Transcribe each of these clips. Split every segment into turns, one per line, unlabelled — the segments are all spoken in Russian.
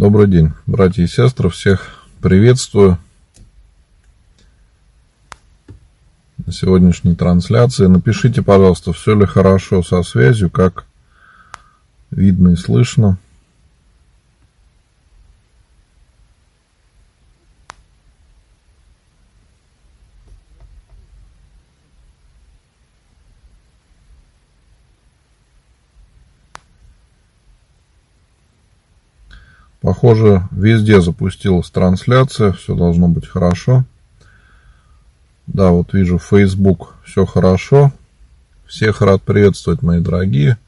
Добрый день, братья и сестры, всех приветствую на сегодняшней трансляции. Напишите, пожалуйста, все ли хорошо со связью, как видно и слышно. Похоже, везде запустилась трансляция, все должно быть хорошо. Да, вот вижу Facebook, все хорошо. Всех рад приветствовать, мои дорогие.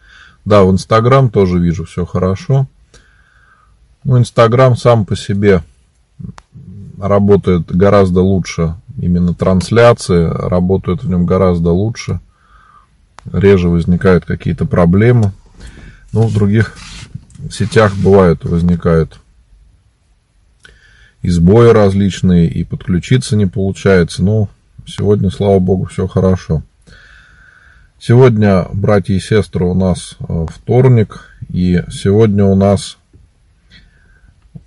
Да, в Инстаграм тоже вижу, все хорошо. Ну, Инстаграм сам по работает гораздо лучше. Именно трансляции работают в нем гораздо лучше. Реже возникают какие-то проблемы. Ну, в других сетях бывают, возникают сбои различные, и подключиться не получается. Но сегодня, слава богу, все хорошо. Сегодня, братья и сестры, у нас э, вторник, и сегодня у нас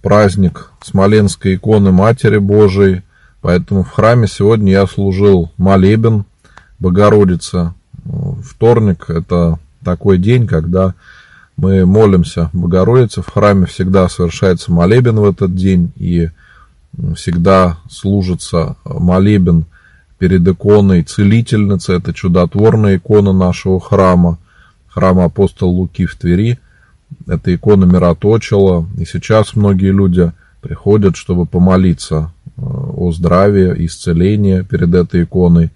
праздник Смоленской иконы Матери Божией, поэтому в храме сегодня я служил молебен Богородица. Вторник – это такой день, когда мы молимся Богородице, в храме всегда совершается молебен в этот день, и всегда служится молебен перед иконой целительницы, это чудотворная икона нашего храма, храма апостола Луки в Твери, это икона мироточила, и сейчас многие люди приходят, чтобы помолиться э, о здравии, исцелении перед этой иконой.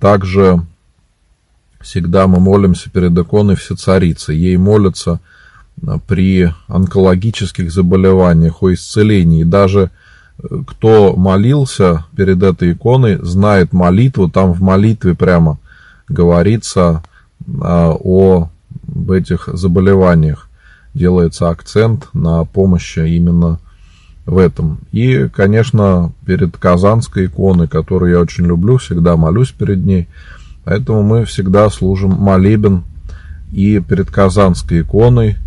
Также всегда мы молимся перед иконой все царицы. Ей молятся а, при онкологических заболеваниях, о исцелении. Даже э, кто молился перед этой иконой, знает молитву, там в молитве прямо говорится а, о об этих заболеваниях. Делается акцент на помощи именно в этом. И, конечно, перед Казанской иконой, которую я очень люблю, всегда молюсь перед ней, Поэтому мы всегда служим молебен и перед Казанской иконой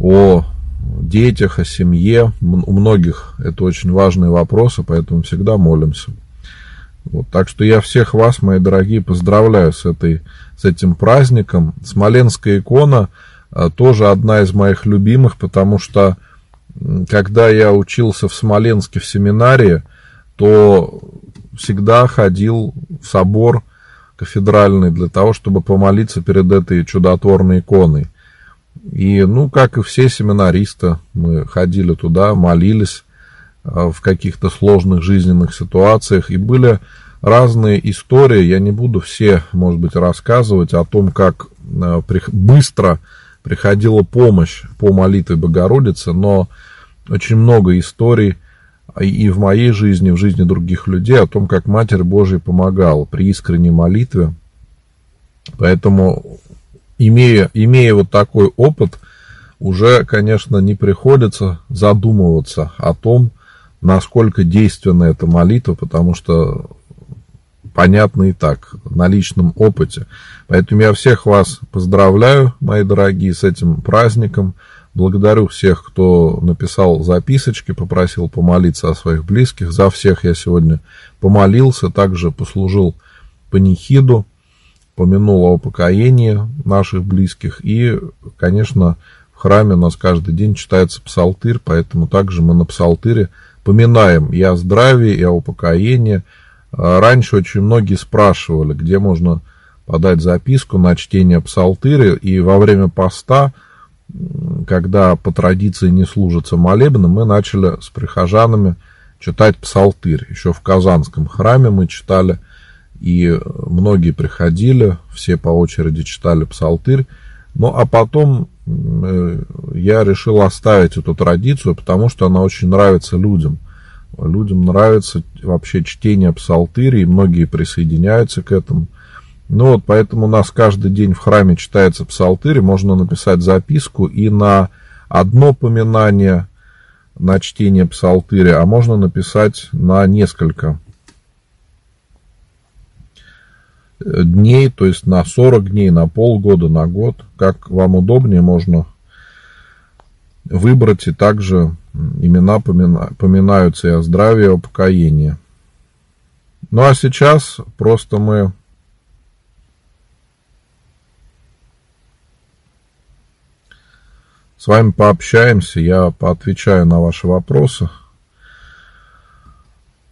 о детях, о семье. У многих это очень важные вопросы, поэтому всегда молимся. Вот, так что я всех вас, мои дорогие, поздравляю с, этой, с этим праздником. Смоленская икона а, тоже одна из моих любимых, потому что когда я учился в Смоленске в семинарии, то всегда ходил в собор кафедральный для того, чтобы помолиться перед этой чудотворной иконой. И, ну, как и все семинаристы, мы ходили туда, молились а, в каких-то сложных жизненных ситуациях, и были разные истории, я не буду все, может быть, рассказывать о том, как а, быстро приходила помощь по молитве Богородицы, но очень много историй, и в моей жизни, в жизни других людей, о том, как Матерь Божия помогала при искренней молитве. Поэтому, имея, имея вот такой опыт, уже, конечно, не приходится задумываться о том, насколько действенна эта молитва, потому что понятно и так, на личном опыте. Поэтому я всех вас поздравляю, мои дорогие, с этим праздником. Благодарю всех, кто написал записочки, попросил помолиться о своих близких. За всех я сегодня помолился, также послужил панихиду, помянул о упокоении наших близких. И, конечно, в храме у нас каждый день читается псалтырь, поэтому также мы на псалтыре поминаем и о здравии, и о упокоении. Раньше очень многие спрашивали, где можно подать записку на чтение псалтыря, и во время поста – когда по традиции не служится молебны, мы начали с прихожанами читать псалтырь. Еще в Казанском храме мы читали, и многие приходили, все по очереди читали псалтырь. Ну, а потом э, я решил оставить эту традицию, потому что она очень нравится людям. Людям нравится вообще чтение псалтыря, и многие присоединяются к этому – ну вот, поэтому у нас каждый день в храме читается псалтырь, можно написать записку и на одно поминание на чтение псалтыря, а можно написать на несколько дней, то есть на 40 дней, на полгода, на год, как вам удобнее, можно выбрать, и также имена поминаются и о здравии, и о покоении. Ну а сейчас просто мы с вами пообщаемся, я поотвечаю на ваши вопросы.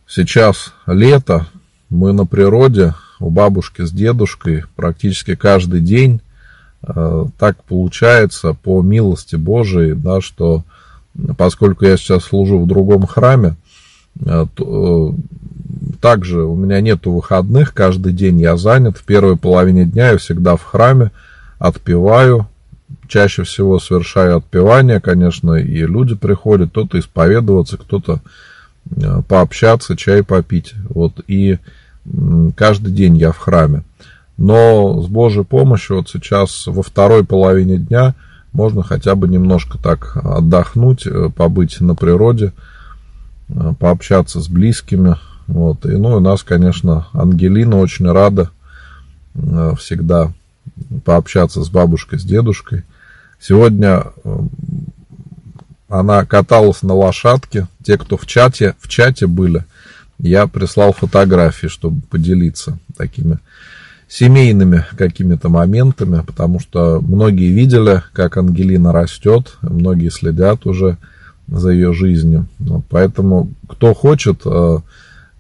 Сейчас лето, мы на природе, у бабушки с дедушкой практически каждый день. Э, так получается по милости Божией, да, что поскольку я сейчас служу в другом храме, э, то, э, также у меня нету выходных, каждый день я занят. В первой половине дня я всегда в храме отпеваю, чаще всего совершаю отпевание, конечно, и люди приходят, кто-то исповедоваться, кто-то э, пообщаться, чай попить. Вот, и каждый день я в храме. Но с Божьей помощью вот сейчас во второй половине дня можно хотя бы немножко так отдохнуть, э, побыть на природе, э, пообщаться с близкими. Вот. И, ну, и нас, конечно, Ангелина очень рада всегда пообщаться с бабушкой, с дедушкой. Сегодня эм, она каталась на лошадке. Те, кто в чате, в чате были, я прислал фотографии, чтобы поделиться такими семейными какими-то моментами, потому что многие видели, как Ангелина растет, многие следят уже за ее жизнью. Поэтому, кто хочет, э,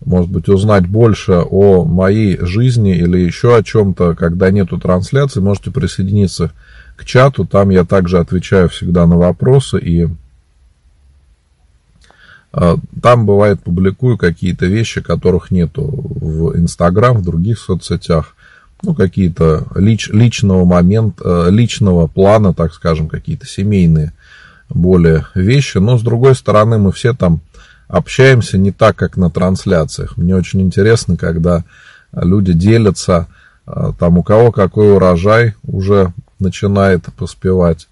может быть, узнать больше о моей жизни или еще о чем-то, когда нету трансляции, можете присоединиться к чату. Там я также отвечаю всегда на вопросы и а, там бывает публикую какие-то вещи, которых нету в Инстаграм, в других соцсетях. Ну, какие-то лич, личного момента, личного плана, так скажем, какие-то семейные более вещи. Но, с другой стороны, мы все там общаемся не так, как на трансляциях. Мне очень интересно, когда люди делятся, а, там у кого какой урожай уже начинает поспевать,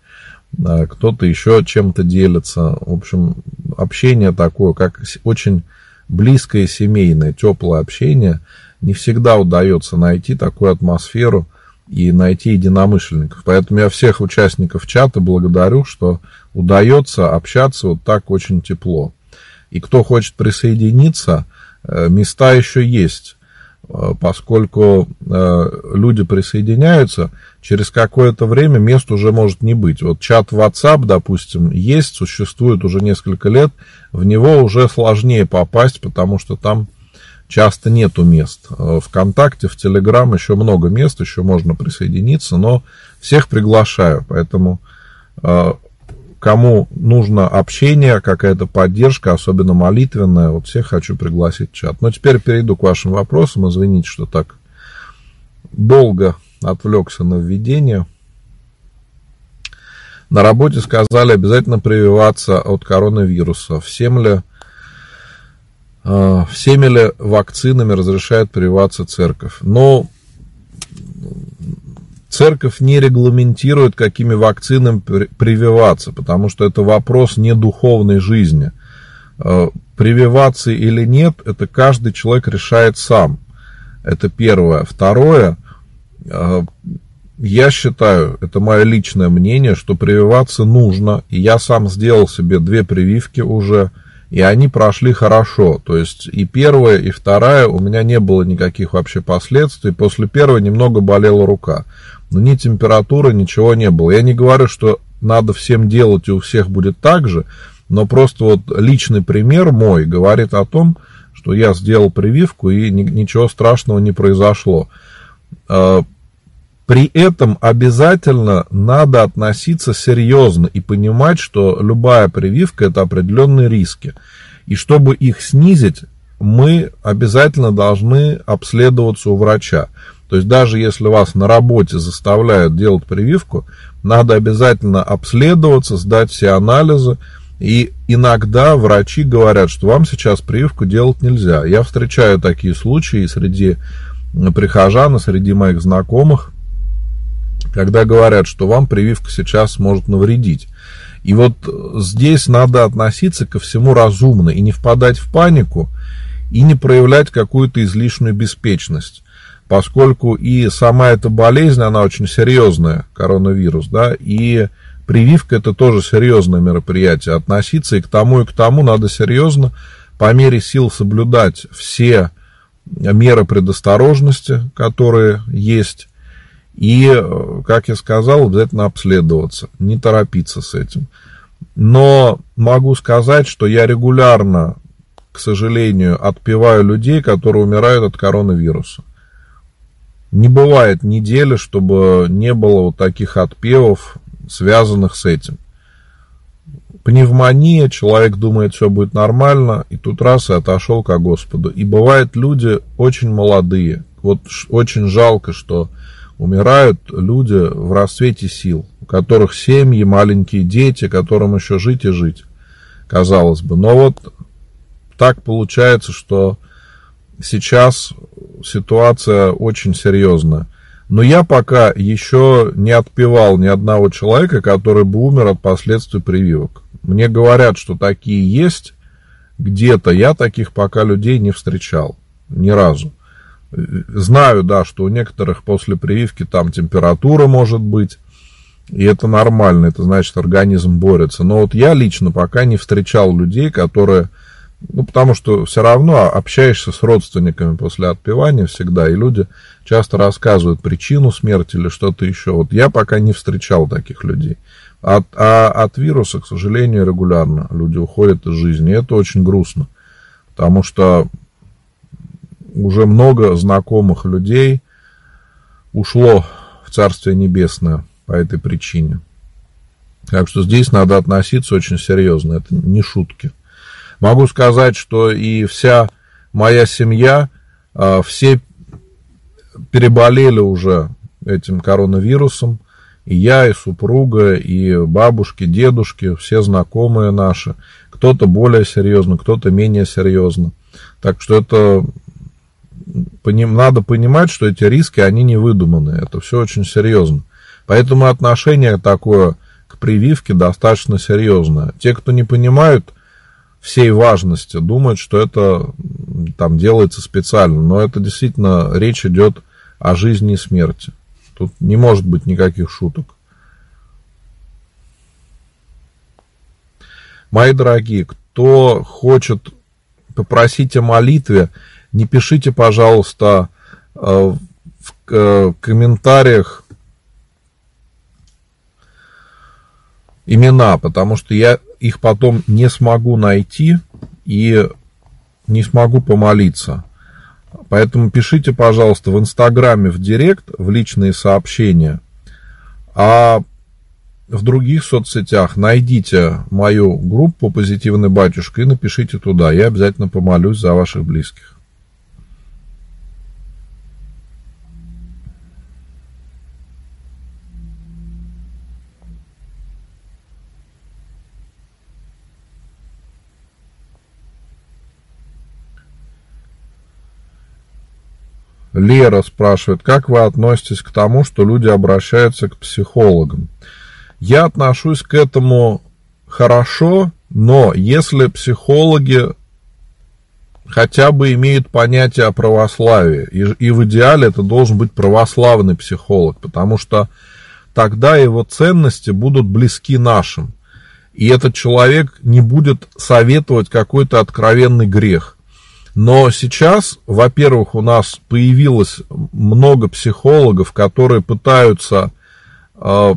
а, кто-то еще чем-то делится. В общем, общение такое, как очень близкое семейное, теплое общение. Не всегда удается найти такую атмосферу и найти единомышленников. Поэтому я всех участников чата благодарю, что удается общаться вот так очень тепло. И кто хочет присоединиться, э, места еще есть, э, поскольку э, люди присоединяются, через какое-то время мест уже может не быть. Вот чат WhatsApp, допустим, есть, существует уже несколько лет, в него уже сложнее попасть, потому что там часто нету мест. Вконтакте, в Телеграм еще много мест, еще можно присоединиться, но всех приглашаю, поэтому кому нужно общение, какая-то поддержка, особенно молитвенная, вот всех хочу пригласить в чат. Но теперь перейду к вашим вопросам. Извините, что так долго отвлекся на введение. На работе сказали обязательно прививаться от коронавируса. Всем ли, э, всеми ли вакцинами разрешает прививаться церковь? Но церковь не регламентирует, какими вакцинами прививаться, потому что это вопрос не духовной жизни. Э, прививаться или нет, это каждый человек решает сам. Это первое. Второе, э, я считаю, это мое личное мнение, что прививаться нужно. И я сам сделал себе две прививки уже, и они прошли хорошо. То есть и первая, и вторая у меня не было никаких вообще последствий. После первой немного болела рука но ни температуры, ничего не было. Я не говорю, что надо всем делать и у всех будет так же, но просто вот личный пример мой говорит о том, что я сделал прививку и ничего страшного не произошло. А, при этом обязательно надо относиться серьезно и понимать, что любая прививка это определенные риски. И чтобы их снизить, мы обязательно должны обследоваться у врача. То есть даже если вас на работе заставляют делать прививку, надо обязательно обследоваться, сдать все анализы. И иногда врачи говорят, что вам сейчас прививку делать нельзя. Я встречаю такие случаи среди прихожан, и среди моих знакомых, когда говорят, что вам прививка сейчас может навредить. И вот здесь надо относиться ко всему разумно и не впадать в панику, и не проявлять какую-то излишнюю беспечность поскольку и сама эта болезнь, она очень серьезная, коронавирус, да, и прививка это тоже серьезное мероприятие. Относиться и к тому, и к тому надо серьезно, по мере сил соблюдать все меры предосторожности, которые есть. И, как я сказал, обязательно обследоваться, не торопиться с этим. Но могу сказать, что я регулярно, к сожалению, отпеваю людей, которые умирают от коронавируса. Не бывает недели, чтобы не было вот таких отпевов, связанных с этим. Пневмония, человек думает, все будет нормально, и тут раз и отошел ко Господу. И бывают люди очень молодые. Вот очень жалко, что умирают люди в расцвете сил, у которых семьи, маленькие дети, которым еще жить и жить, казалось бы. Но вот так получается, что сейчас ситуация очень серьезная. Но я пока еще не отпевал ни одного человека, который бы умер от последствий прививок. Мне говорят, что такие есть где-то. Я таких пока людей не встречал. Ни разу. Знаю, да, что у некоторых после прививки там температура может быть. И это нормально, это значит организм борется. Но вот я лично пока не встречал людей, которые ну, потому что все равно общаешься с родственниками после отпевания всегда, и люди часто рассказывают причину смерти или что-то еще. Вот я пока не встречал таких людей. От, а от вируса, к сожалению, регулярно люди уходят из жизни. И это очень грустно, потому что уже много знакомых людей ушло в Царствие Небесное по этой причине. Так что здесь надо относиться очень серьезно, это не шутки. Могу сказать, что и вся моя семья, а, все переболели уже этим коронавирусом. И я, и супруга, и бабушки, дедушки, все знакомые наши. Кто-то более серьезно, кто-то менее серьезно. Так что это надо понимать, что эти риски, они не выдуманы. Это все очень серьезно. Поэтому отношение такое к прививке достаточно серьезное. Те, кто не понимают всей важности, думают, что это там делается специально, но это действительно речь идет о жизни и смерти. Тут не может быть никаких шуток. Мои дорогие, кто хочет попросить о молитве, не пишите, пожалуйста, э, в э, комментариях имена, потому что я их потом не смогу найти и не смогу помолиться. Поэтому пишите, пожалуйста, в Инстаграме, в Директ, в личные сообщения. А в других соцсетях найдите мою группу «Позитивный батюшка» и напишите туда. Я обязательно помолюсь за ваших близких. Лера спрашивает, как вы относитесь к тому, что люди обращаются к психологам? Я отношусь к этому хорошо, но если психологи хотя бы имеют понятие о православии, и, и в идеале это должен быть православный психолог, потому что тогда его ценности будут близки нашим. И этот человек не будет советовать какой-то откровенный грех. Но сейчас, во-первых, у нас появилось много психологов, которые пытаются э,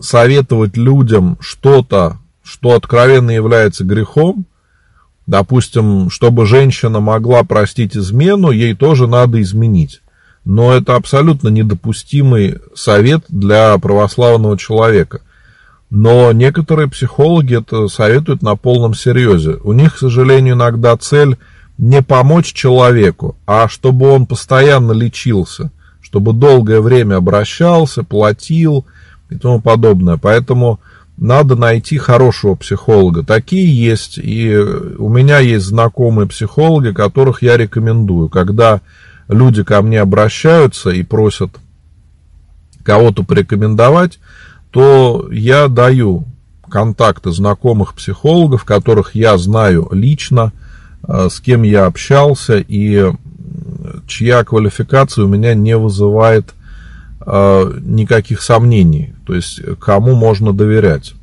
советовать людям что-то, что откровенно является грехом. Допустим, чтобы женщина могла простить измену, ей тоже надо изменить. Но это абсолютно недопустимый совет для православного человека. Но некоторые психологи это советуют на полном серьезе. У них, к сожалению, иногда цель не помочь человеку, а чтобы он постоянно лечился, чтобы долгое время обращался, платил и тому подобное. Поэтому надо найти хорошего психолога. Такие есть, и у меня есть знакомые психологи, которых я рекомендую. Когда люди ко мне обращаются и просят кого-то порекомендовать, то я даю контакты знакомых психологов, которых я знаю лично, с кем я общался и чья квалификация у меня не вызывает э, никаких сомнений, то есть кому можно доверять.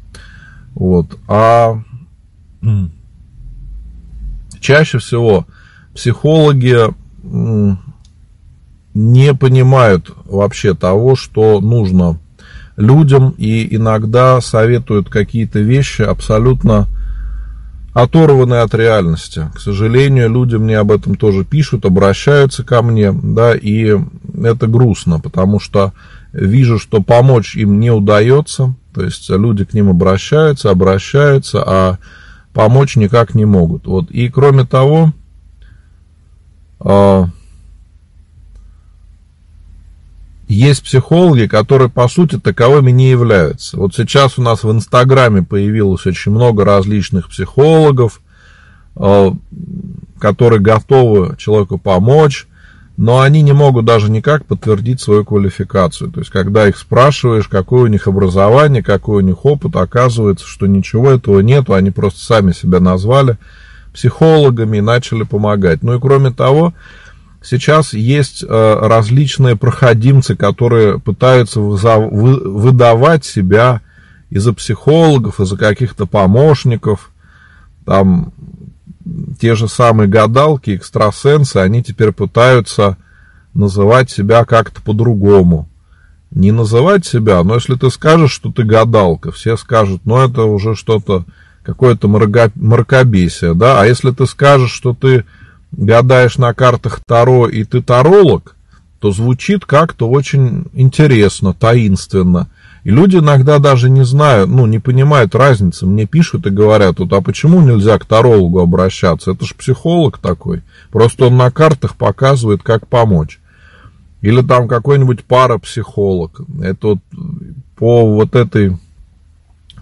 Вот. А чаще всего психологи не понимают вообще того, что нужно людям, и иногда советуют какие-то вещи абсолютно оторванные от реальности. К сожалению, люди мне об этом тоже пишут, обращаются ко мне, да, и это грустно, потому что вижу, что помочь им не удается, то есть люди к ним обращаются, обращаются, а помочь никак не могут. Вот. И кроме того, а, есть психологи, которые, по сути, таковыми не являются. Вот сейчас у нас в Инстаграме появилось очень много различных психологов, а, которые готовы человеку помочь, но они не могут даже никак подтвердить свою квалификацию. То есть, когда их спрашиваешь, какое у них образование, какой у них опыт, оказывается, что ничего этого нету, они просто сами себя назвали психологами и начали помогать. Ну и кроме того, сейчас есть э, различные проходимцы, которые пытаются выдавать себя из-за психологов, из-за каких-то помощников, там те же самые гадалки, экстрасенсы, они теперь пытаются называть себя как-то по-другому. Не называть себя, но если ты скажешь, что ты гадалка, все скажут, ну это уже что-то, какое-то мракобесие, да, а если ты скажешь, что ты гадаешь на картах Таро и ты таролог, то звучит как-то очень интересно, таинственно. И люди иногда даже не знают, ну, не понимают разницы. Мне пишут и говорят, вот, а почему нельзя к тарологу обращаться? Это же психолог такой. Просто он на картах показывает, как помочь. Или там какой-нибудь парапсихолог. Это вот по вот этой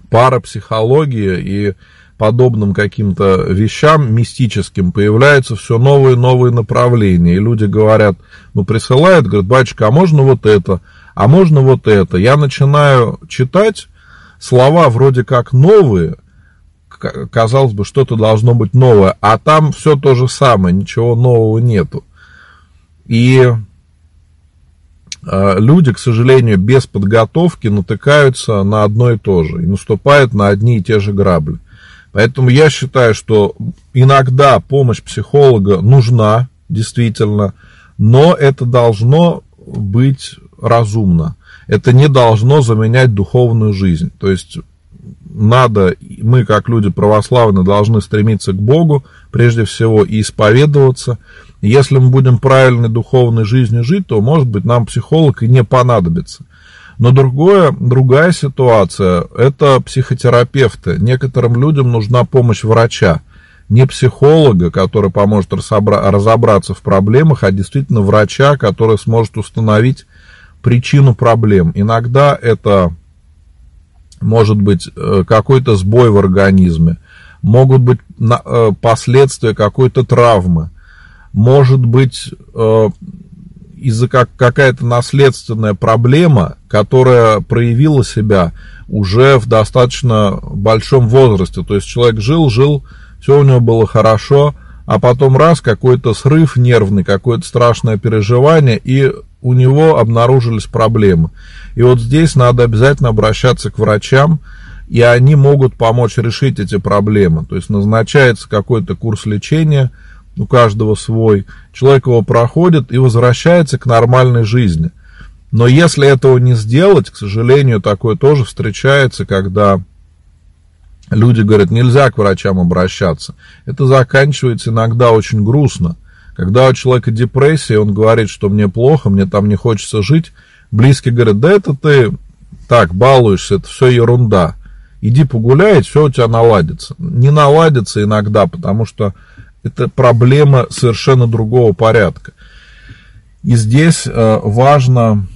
парапсихологии и подобным каким-то вещам мистическим появляются все новые и новые направления. И люди говорят, ну присылают, говорят, батюшка, а можно вот это, а можно вот это. Я начинаю читать, слова вроде как новые, казалось бы, что-то должно быть новое, а там все то же самое, ничего нового нету. И э, люди, к сожалению, без подготовки натыкаются на одно и то же и наступают на одни и те же грабли. Поэтому я считаю, что иногда помощь психолога нужна, действительно, но это должно быть разумно. Это не должно заменять духовную жизнь. То есть надо, мы как люди православные должны стремиться к Богу, прежде всего, и исповедоваться. Если мы будем правильной духовной жизнью жить, то, может быть, нам психолог и не понадобится. Но другое, другая ситуация – это психотерапевты. Некоторым людям нужна помощь врача. Не психолога, который поможет разобраться в проблемах, а действительно врача, который сможет установить причину проблем. Иногда это может быть э, какой-то сбой в организме, могут быть э, последствия какой-то травмы, может быть э, из-за как какая-то наследственная проблема, которая проявила себя уже в достаточно большом возрасте. То есть человек жил, жил, все у него было хорошо, а потом раз какой-то срыв нервный, какое-то страшное переживание, и у него обнаружились проблемы. И вот здесь надо обязательно обращаться к врачам, и они могут помочь решить эти проблемы. То есть назначается какой-то курс лечения – у каждого свой, человек его проходит и возвращается к нормальной жизни. Но если этого не сделать, к сожалению, такое тоже встречается, когда люди говорят, нельзя к врачам обращаться. Это заканчивается иногда очень грустно. Когда у человека депрессия, он говорит, что мне плохо, мне там не хочется жить, близкие говорят, да это ты так балуешься, это все ерунда. Иди погуляй, все у тебя наладится. Не наладится иногда, потому что это проблема совершенно другого порядка. И здесь э, важно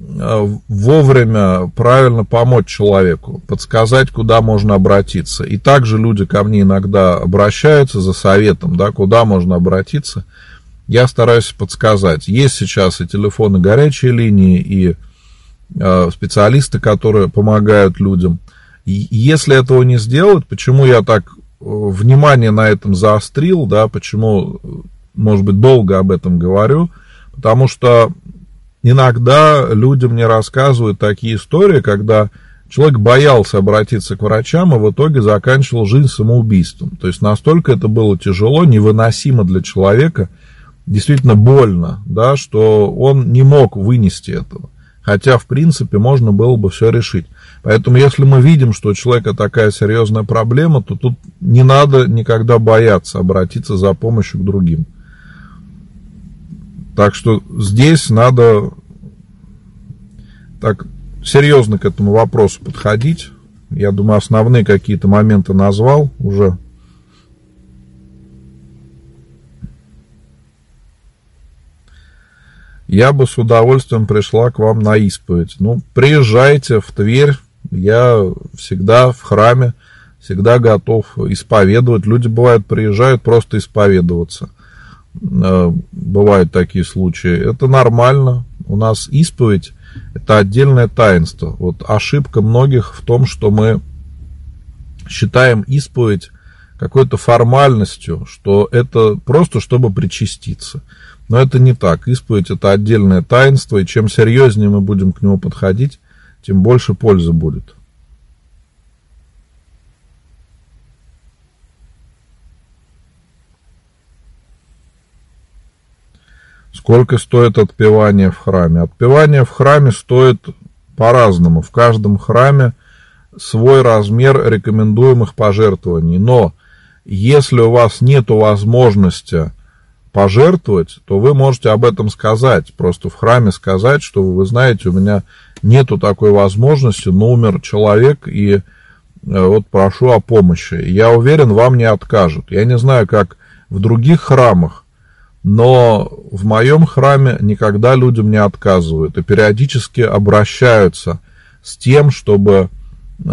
э, вовремя правильно помочь человеку, подсказать, куда можно обратиться. И также люди ко мне иногда обращаются за советом, да, куда можно обратиться. Я стараюсь подсказать. Есть сейчас и телефоны горячей линии, и э, специалисты, которые помогают людям. И если этого не сделать, почему я так внимание на этом заострил, да, почему, может быть, долго об этом говорю, потому что иногда люди мне рассказывают такие истории, когда человек боялся обратиться к врачам, и в итоге заканчивал жизнь самоубийством. То есть настолько это было тяжело, невыносимо для человека, действительно больно, да, что он не мог вынести этого. Хотя, в принципе, можно было бы все решить. Поэтому, если мы видим, что у человека такая серьезная проблема, то тут не надо никогда бояться обратиться за помощью к другим. Так что здесь надо так серьезно к этому вопросу подходить. Я думаю, основные какие-то моменты назвал уже. Я бы с удовольствием пришла к вам на исповедь. Ну, приезжайте в Тверь. Я всегда в храме, всегда готов исповедовать. Люди, бывают, приезжают просто исповедоваться. Э, бывают такие случаи. Это нормально. У нас исповедь это отдельное таинство. Вот ошибка многих в том, что мы считаем исповедь какой-то формальностью, что это просто чтобы причаститься. Но это не так. Исповедь это отдельное таинство, и чем серьезнее мы будем к нему подходить, тем больше пользы будет. Сколько стоит отпевание в храме? Отпевание в храме стоит по-разному. В каждом храме свой размер рекомендуемых пожертвований. Но если у вас нет возможности пожертвовать, то вы можете об этом сказать. Просто в храме сказать, что вы знаете, у меня нету такой возможности, но умер человек, и э, вот прошу о помощи. Я уверен, вам не откажут. Я не знаю, как в других храмах, но в моем храме никогда людям не отказывают и периодически обращаются с тем, чтобы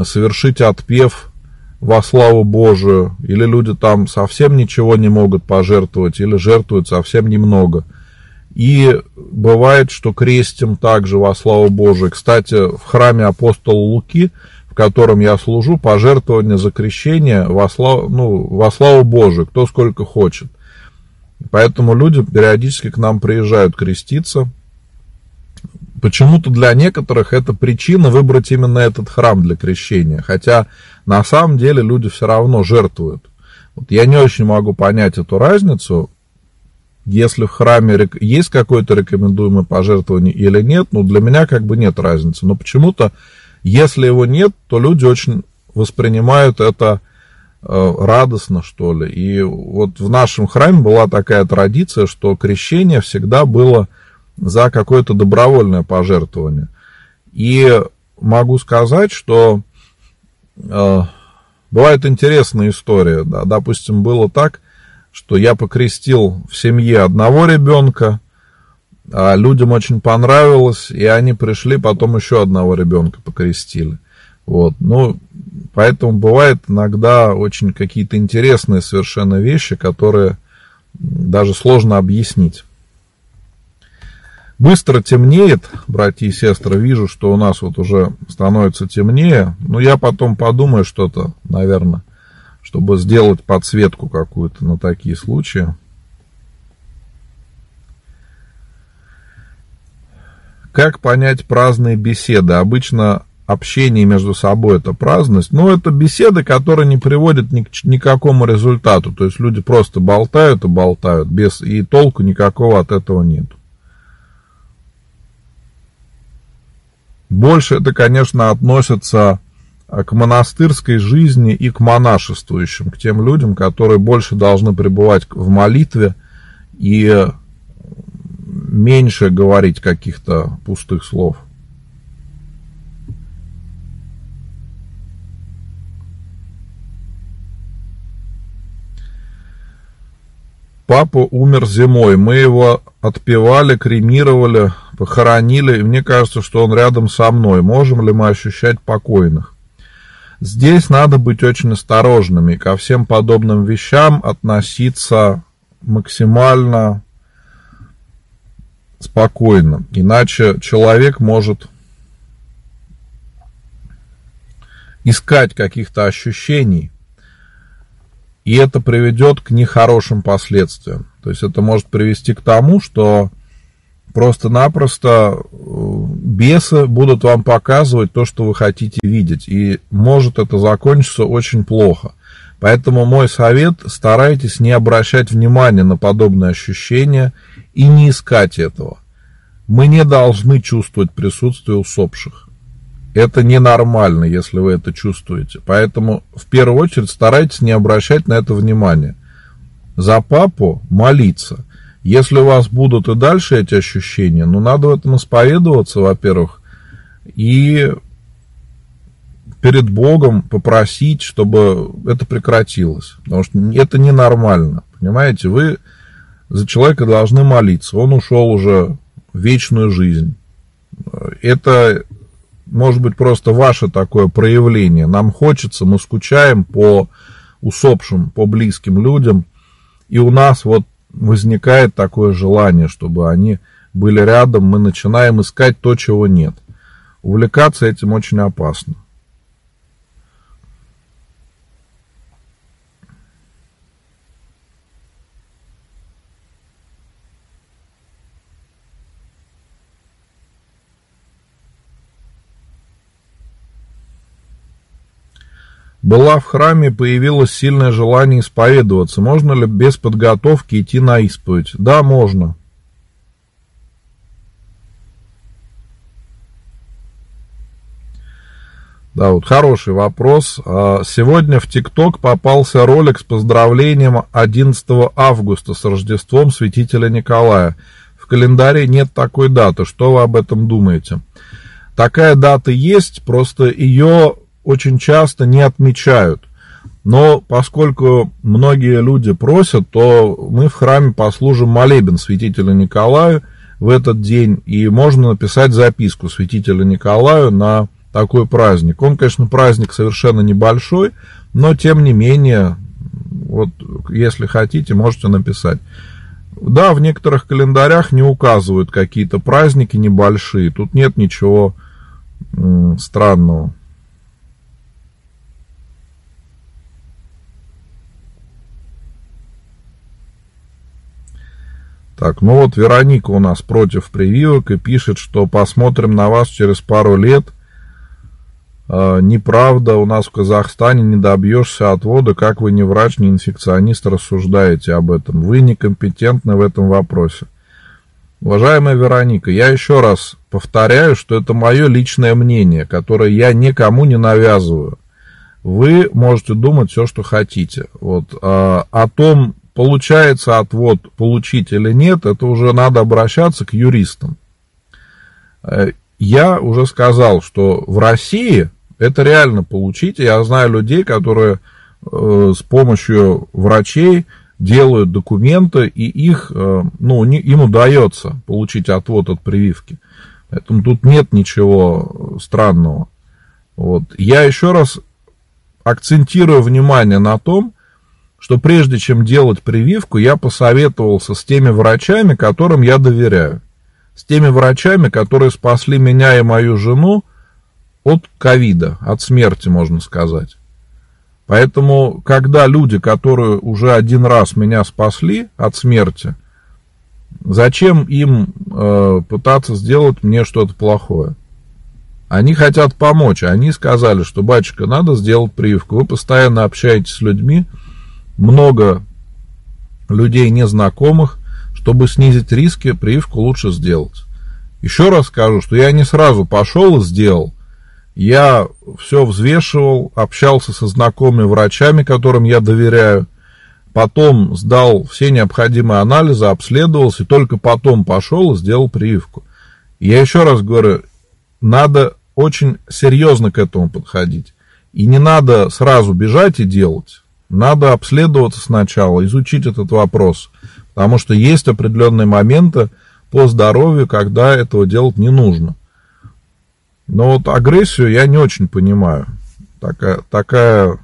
совершить отпев во славу Божию, или люди там совсем ничего не могут пожертвовать, или жертвуют совсем немного. И бывает, что крестим также во славу Божию. Кстати, в храме апостола Луки, в котором я служу, пожертвование за крещение во славу, ну, во славу Божию, кто сколько хочет – Поэтому люди периодически к нам приезжают креститься. Почему-то для некоторых это причина выбрать именно этот храм для крещения. Хотя на самом деле люди все равно жертвуют. Вот я не очень могу понять эту разницу. Если в храме есть какое-то рекомендуемое пожертвование или нет, ну для меня как бы нет разницы. Но почему-то, если его нет, то люди очень воспринимают это Э, радостно, что ли. И вот в нашем храме была такая традиция, что крещение всегда было за какое-то добровольное пожертвование. И могу сказать, что э, бывает интересная история. Да, допустим, было так, что я покрестил в семье одного ребенка, а людям очень понравилось, и они пришли, потом еще одного ребенка покрестили. Вот. Ну, поэтому бывает иногда очень какие-то интересные совершенно вещи, которые даже сложно объяснить. Быстро темнеет, братья и сестры, вижу, что у нас вот уже становится темнее. Но я потом подумаю что-то, наверное, чтобы сделать подсветку какую-то на такие случаи. Как понять праздные беседы? Обычно общение между собой, это праздность, но это беседы, которые не приводят ни к никакому результату. То есть люди просто болтают и болтают, без, и толку никакого от этого нет. Больше это, конечно, относится к монастырской жизни и к монашествующим, к тем людям, которые больше должны пребывать в молитве и меньше говорить каких-то пустых слов. Папа умер зимой. Мы его отпевали, кремировали, похоронили. И мне кажется, что он рядом со мной. Можем ли мы ощущать покойных? Здесь надо быть очень осторожными. Ко всем подобным вещам относиться максимально спокойно. Иначе человек может искать каких-то ощущений, и это приведет к нехорошим последствиям. То есть это может привести к тому, что просто-напросто э, бесы будут вам показывать то, что вы хотите видеть. И может это закончиться очень плохо. Поэтому мой совет, старайтесь не обращать внимания на подобные ощущения и не искать этого. Мы не должны чувствовать присутствие усопших. Это ненормально, если вы это чувствуете. Поэтому в первую очередь старайтесь не обращать на это внимания. За папу молиться. Если у вас будут и дальше эти ощущения, ну надо в этом исповедоваться, во-первых, и перед Богом попросить, чтобы это прекратилось. Потому что это ненормально. Понимаете, вы за человека должны молиться. Он ушел уже в вечную жизнь. Это может быть просто ваше такое проявление. Нам хочется, мы скучаем по усопшим, по близким людям. И у нас вот возникает такое желание, чтобы они были рядом. Мы начинаем искать то, чего нет. Увлекаться этим очень опасно. Была в храме, появилось сильное желание исповедоваться. Можно ли без подготовки идти на исповедь? Да, можно. Да, вот хороший вопрос. А, сегодня в ТикТок попался ролик с поздравлением 11 августа с Рождеством святителя Николая. В календаре нет такой даты. Что вы об этом думаете? Такая дата есть, просто ее очень часто не отмечают. Но поскольку многие люди просят, то мы в храме послужим молебен святителю Николаю в этот день, и можно написать записку святителю Николаю на такой праздник. Он, конечно, праздник совершенно небольшой, но тем не менее, вот если хотите, можете написать. Да, в некоторых календарях не указывают какие-то праздники небольшие, тут нет ничего странного. Так, ну вот Вероника у нас против прививок и пишет, что посмотрим на вас через пару лет. Э, неправда, у нас в Казахстане не добьешься отвода, как вы не врач, не инфекционист рассуждаете об этом. Вы некомпетентны в этом вопросе. Уважаемая Вероника, я еще раз повторяю, что это мое личное мнение, которое я никому не навязываю. Вы можете думать все, что хотите. Вот, а, о том, получается отвод получить или нет, это уже надо обращаться к юристам. Э, я уже сказал, что в России это реально получить. Я знаю людей, которые э, с помощью врачей делают документы, и их, э, ну, им удается получить отвод от прививки. Поэтому тут нет ничего странного. Вот. Я еще раз акцентирую внимание на том, что прежде чем делать прививку, я посоветовался с теми врачами, которым я доверяю. С теми врачами, которые спасли меня и мою жену от ковида, от смерти, можно сказать. Поэтому, когда люди, которые уже один раз меня спасли от смерти, зачем им э, пытаться сделать мне что-то плохое? Они хотят помочь. Они сказали, что, батюшка, надо сделать прививку. Вы постоянно общаетесь с людьми, много людей незнакомых, чтобы снизить риски, прививку лучше сделать. Еще раз скажу, что я не сразу пошел и сделал. Я все взвешивал, общался со знакомыми врачами, которым я доверяю. Потом сдал все необходимые анализы, обследовался, и только потом пошел и сделал прививку. Я еще раз говорю, надо очень серьезно к этому подходить. И не надо сразу бежать и делать. Надо обследоваться сначала, изучить этот вопрос, потому что есть определенные моменты по здоровью, когда этого делать не нужно. Но вот агрессию я не очень понимаю. Такая, такая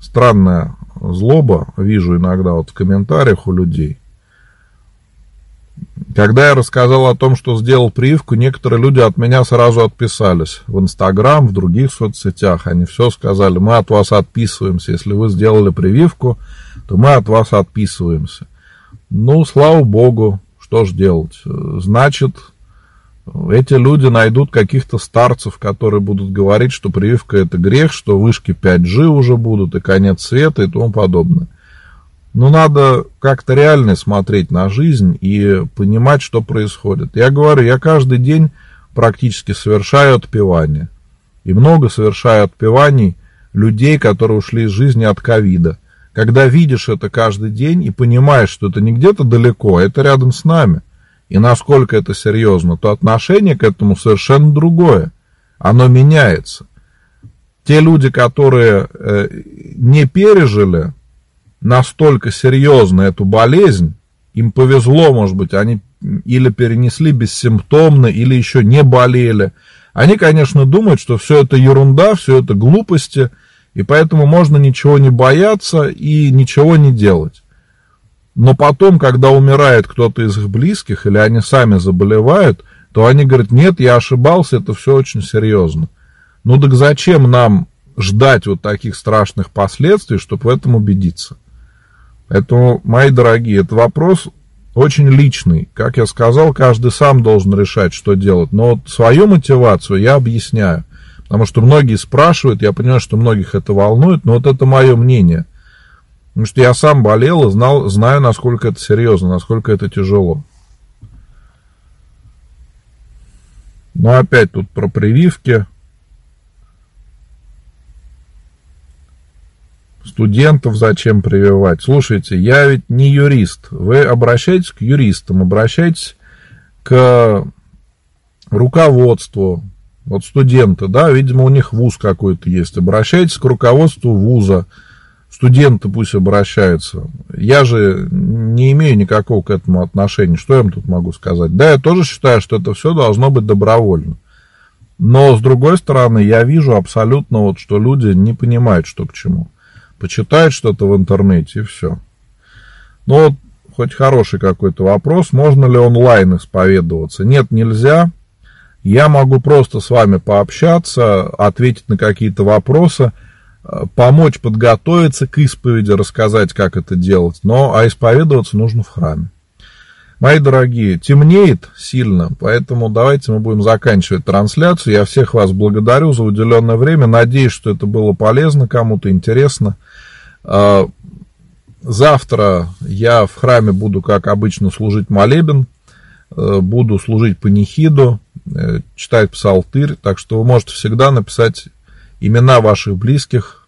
странная злоба вижу иногда вот в комментариях у людей. Когда я рассказал о том, что сделал прививку, некоторые люди от меня сразу отписались. В Инстаграм, в других соцсетях. Они все сказали, мы от вас отписываемся. Если вы сделали прививку, то мы от вас отписываемся. Ну, слава богу, что же делать? Значит, эти люди найдут каких-то старцев, которые будут говорить, что прививка это грех, что вышки 5G уже будут, и конец света, и тому подобное. Но надо как-то реально смотреть на жизнь и понимать, что происходит. Я говорю, я каждый день практически совершаю отпевание. И много совершаю отпеваний людей, которые ушли из жизни от ковида. Когда видишь это каждый день и понимаешь, что это не где-то далеко, а это рядом с нами, и насколько это серьезно, то отношение к этому совершенно другое. Оно меняется. Те люди, которые э, не пережили настолько серьезно эту болезнь, им повезло, может быть, они или перенесли бессимптомно, или еще не болели. Они, конечно, думают, что все это ерунда, все это глупости, и поэтому можно ничего не бояться и ничего не делать. Но потом, когда умирает кто-то из их близких, или они сами заболевают, то они говорят, нет, я ошибался, это все очень серьезно. Ну так зачем нам ждать вот таких страшных последствий, чтобы в этом убедиться? Поэтому, мои дорогие, это вопрос очень личный. Как я сказал, каждый сам должен решать, что делать. Но вот свою мотивацию я объясняю. Потому что многие спрашивают, я понимаю, что многих это волнует, но вот это мое мнение. Потому что я сам болел и знал, знаю, насколько это серьезно, насколько это тяжело. Но опять тут про прививки. Студентов зачем прививать? Слушайте, я ведь не юрист. Вы обращайтесь к юристам, обращайтесь к руководству. Вот студенты, да, видимо, у них вуз какой-то есть. Обращайтесь к руководству вуза. Студенты пусть обращаются. Я же не имею никакого к этому отношения. Что я им тут могу сказать? Да, я тоже считаю, что это все должно быть добровольно. Но, с другой стороны, я вижу абсолютно вот, что люди не понимают, что к чему почитает что-то в интернете и все. Ну вот, хоть хороший какой-то вопрос, можно ли онлайн исповедоваться? Нет, нельзя. Я могу просто с вами пообщаться, ответить на какие-то вопросы, э, помочь подготовиться к исповеди, рассказать, как это делать. Но а исповедоваться нужно в храме. Мои дорогие, темнеет сильно, поэтому давайте мы будем заканчивать трансляцию. Я всех вас благодарю за уделенное время. Надеюсь, что это было полезно, кому-то интересно. А, завтра я в храме буду, как обычно, служить молебен, э, буду служить панихиду, э, читать псалтырь, так что вы можете всегда написать имена ваших близких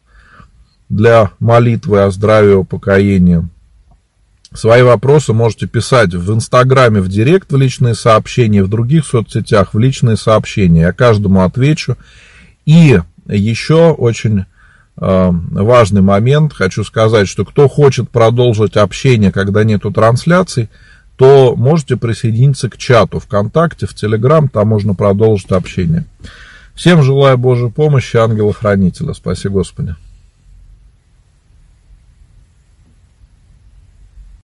для молитвы о здравии и упокоении. Свои вопросы можете писать в Инстаграме в Директ в личные сообщения, в других соцсетях в личные сообщения. Я каждому отвечу. И еще очень э, важный момент. Хочу сказать, что кто хочет продолжить общение, когда нету трансляций, то можете присоединиться к чату ВКонтакте, в Телеграм, там можно продолжить общение. Всем желаю Божьей помощи, ангела-хранителя. Спаси Господи.